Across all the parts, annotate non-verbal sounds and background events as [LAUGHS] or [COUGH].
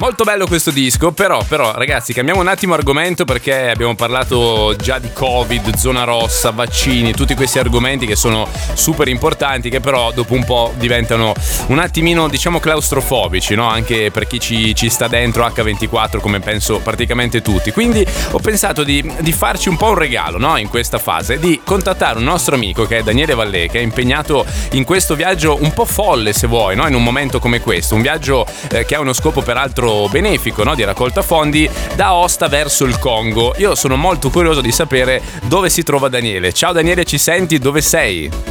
Molto bello questo disco, però, però ragazzi cambiamo un attimo argomento perché abbiamo parlato già di Covid, zona rossa, vaccini, tutti questi argomenti che sono super importanti che però dopo un po' diventano un attimino diciamo claustrofobici, no? anche per chi ci, ci, sta dentro H24 come penso praticamente tutti. Quindi ho pensato di, di farci un po' un regalo no? in questa fase, di contattare un nostro amico che è Daniele Vallè che è impegnato in questo viaggio un po' folle se vuoi, no? in un momento come questo, un viaggio eh, che ha uno scopo peraltro benefico no, di raccolta fondi da Osta verso il Congo. Io sono molto curioso di sapere dove si trova Daniele. Ciao Daniele, ci senti? Dove sei?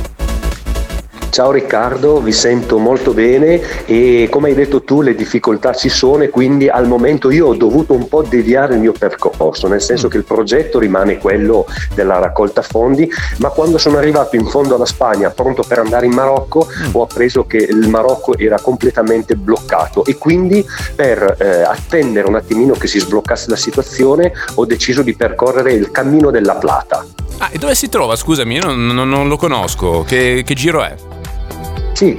Ciao Riccardo, vi sento molto bene e come hai detto tu le difficoltà ci sono e quindi al momento io ho dovuto un po' deviare il mio percorso, nel senso mm. che il progetto rimane quello della raccolta fondi, ma quando sono arrivato in fondo alla Spagna pronto per andare in Marocco mm. ho appreso che il Marocco era completamente bloccato e quindi per eh, attendere un attimino che si sbloccasse la situazione ho deciso di percorrere il cammino della Plata. Ah, e dove si trova? Scusami, io non, non, non lo conosco. Che, che giro è? Sí,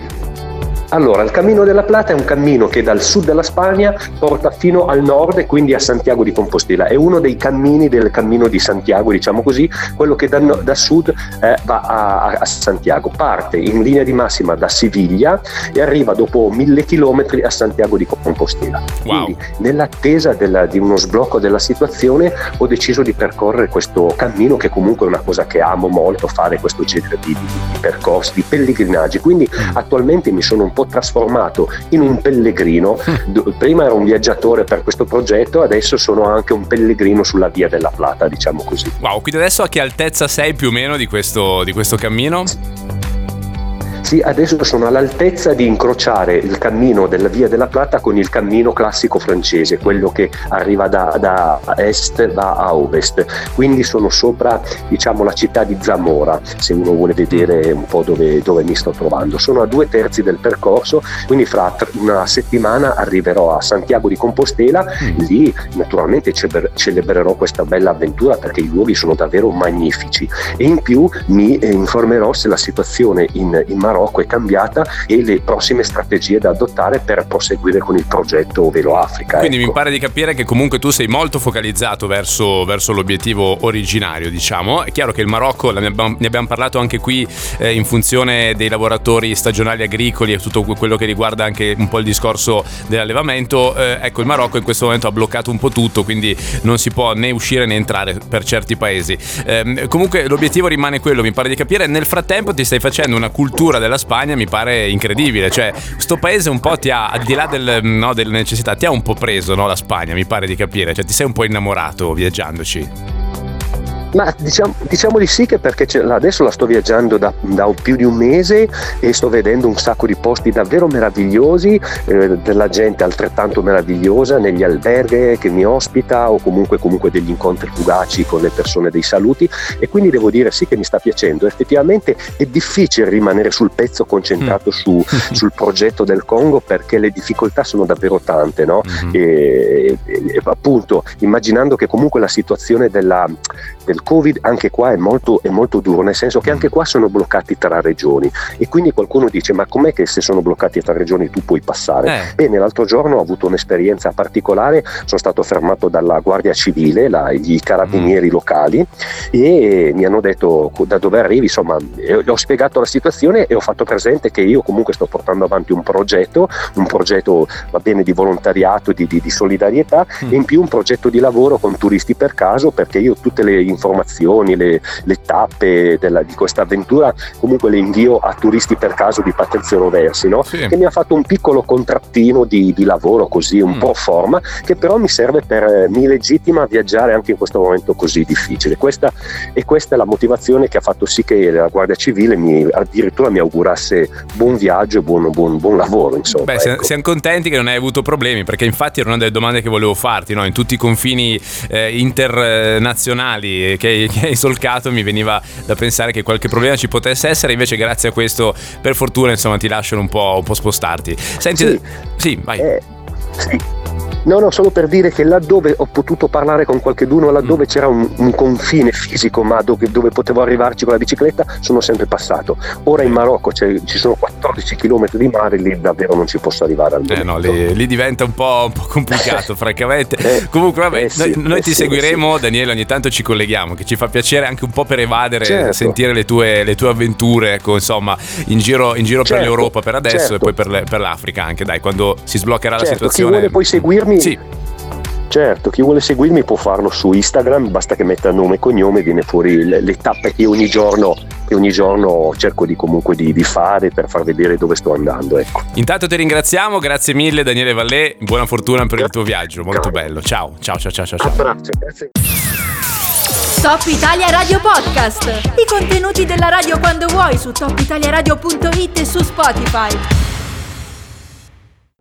Allora, il Cammino della Plata è un cammino che dal sud della Spagna porta fino al nord e quindi a Santiago di Compostela. È uno dei cammini del Cammino di Santiago, diciamo così, quello che da, da sud eh, va a, a, Santiago. Parte in linea di massima da Siviglia e arriva dopo mille chilometri a Santiago di Compostela. Wow. Quindi, nell'attesa della, di uno sblocco della situazione, ho deciso di percorrere questo cammino, che comunque è una cosa che amo molto, fare questo genere di, di, di percorsi, di pellegrinaggi. Quindi mm. attualmente mi sono un po' po' trasformato in un pellegrino. Mm. Prima ero un viaggiatore per questo progetto, adesso sono anche un pellegrino sulla via della Plata, diciamo così. Wow, quindi adesso a che altezza sei più o meno di questo, di questo cammino? Sì, adesso sono all'altezza di incrociare il cammino della Via della Plata con il cammino classico francese, quello che arriva da, da est va a ovest. Quindi sono sopra diciamo, la città di Zamora, se uno vuole vedere un po' dove, dove mi sto trovando. Sono a due terzi del percorso, quindi fra una settimana arriverò a Santiago di Compostela, mm. lì naturalmente celebrerò questa bella avventura perché i luoghi sono davvero magnifici e in più mi informerò se la situazione in, in Marocco è cambiata e le prossime strategie da adottare per proseguire con il progetto Velo Africa. Quindi ecco. mi pare di capire che comunque tu sei molto focalizzato verso, verso, l'obiettivo originario, diciamo. È chiaro che il Marocco, ne abbiamo, ne abbiamo parlato anche qui eh, in funzione dei lavoratori stagionali agricoli e tutto quello che riguarda anche un po' il discorso dell'allevamento. Eh, ecco, il Marocco in questo momento ha bloccato un po' tutto, quindi non si può né uscire né entrare per certi paesi. Eh, comunque l'obiettivo rimane quello, mi pare di capire. Nel frattempo ti stai facendo una cultura della Spagna mi pare incredibile. Cioè, questo paese un po' ti ha, al di là del, no, delle necessità, ti ha un po' preso no, la Spagna, mi pare di capire. Cioè, ti sei un po' innamorato viaggiandoci. Ma diciamo, diciamo, di sì che perché adesso la sto viaggiando da, da, più di un mese e sto vedendo un sacco di posti davvero meravigliosi, eh, della gente altrettanto meravigliosa negli alberghi che mi ospita o comunque, comunque, degli incontri fugaci con le persone dei saluti e quindi devo dire sì che mi sta piacendo. Effettivamente è difficile rimanere sul pezzo concentrato mm. su, [LAUGHS] sul progetto del Congo perché le difficoltà sono davvero tante, no? mm-hmm. e, e, appunto immaginando che comunque la situazione della, del Covid anche qua è molto, è molto duro, nel senso che anche qua sono bloccati tra regioni e quindi qualcuno dice ma com'è che se sono bloccati tra regioni tu puoi passare? Eh. Bene, l'altro giorno ho avuto un'esperienza particolare, sono stato fermato dalla Guardia Civile, la, i carabinieri mm. locali e mi hanno detto da dove arrivi, insomma, ho spiegato la situazione e ho fatto presente che io comunque sto portando avanti un progetto, un progetto va bene di volontariato, di, di, di solidarietà mm. e in più un progetto di lavoro con turisti per caso perché io tutte le informazioni le, le tappe della, di questa avventura, comunque le invio a turisti per caso di Patrizio Roversi, no? sì. che mi ha fatto un piccolo contrattino di, di lavoro così, un mm. po' forma, che però mi serve per, mi legittima a viaggiare anche in questo momento così difficile. Questa, e questa è la motivazione che ha fatto sì che la Guardia Civile mi, addirittura mi augurasse buon viaggio e buon, buon, buon lavoro. Insomma, Beh, ecco. siamo contenti che non hai avuto problemi, perché infatti era una delle domande che volevo farti, no? in tutti i confini eh, internazionali che, che hai solcato mi veniva da pensare che qualche problema ci potesse essere, invece grazie a questo per fortuna insomma ti lasciano un po', un po spostarti. Senti, sì, sì vai. Eh, sì. No, no, solo per dire che laddove ho potuto parlare con qualcuno, laddove mm. c'era un, un, confine fisico, ma dove, dove, potevo arrivarci con la bicicletta, sono sempre passato. Ora in Marocco ci sono 14 km di mare, lì davvero non ci posso arrivare al momento. Eh no, lì, lì diventa un po', un po complicato, [LAUGHS] francamente. Eh, Comunque, vabbè, eh sì, noi, noi eh ti sì, seguiremo, sì. Daniele, ogni tanto ci colleghiamo, che ci fa piacere anche un po' per evadere, certo. sentire le tue, le tue, avventure, ecco, insomma, in giro, in giro certo. per l'Europa per adesso certo. e poi per, le, per, l'Africa anche, dai, quando si sbloccherà la certo, situazione. Chi vuole poi seguirmi... Sì Certo, chi vuole seguirmi può farlo su Instagram, basta che metta nome e cognome viene fuori le, le tappe che ogni giorno, che ogni giorno cerco di comunque di, di, fare per far vedere dove sto andando. Ecco. Intanto ti ringraziamo, grazie mille Daniele Vallée, buona fortuna per il tuo viaggio, molto bello. Ciao, ciao, ciao, ciao, ciao. Abbraccio, grazie. Top Italia Radio Podcast. I contenuti della radio quando vuoi su topitaliaradio.it e su Spotify.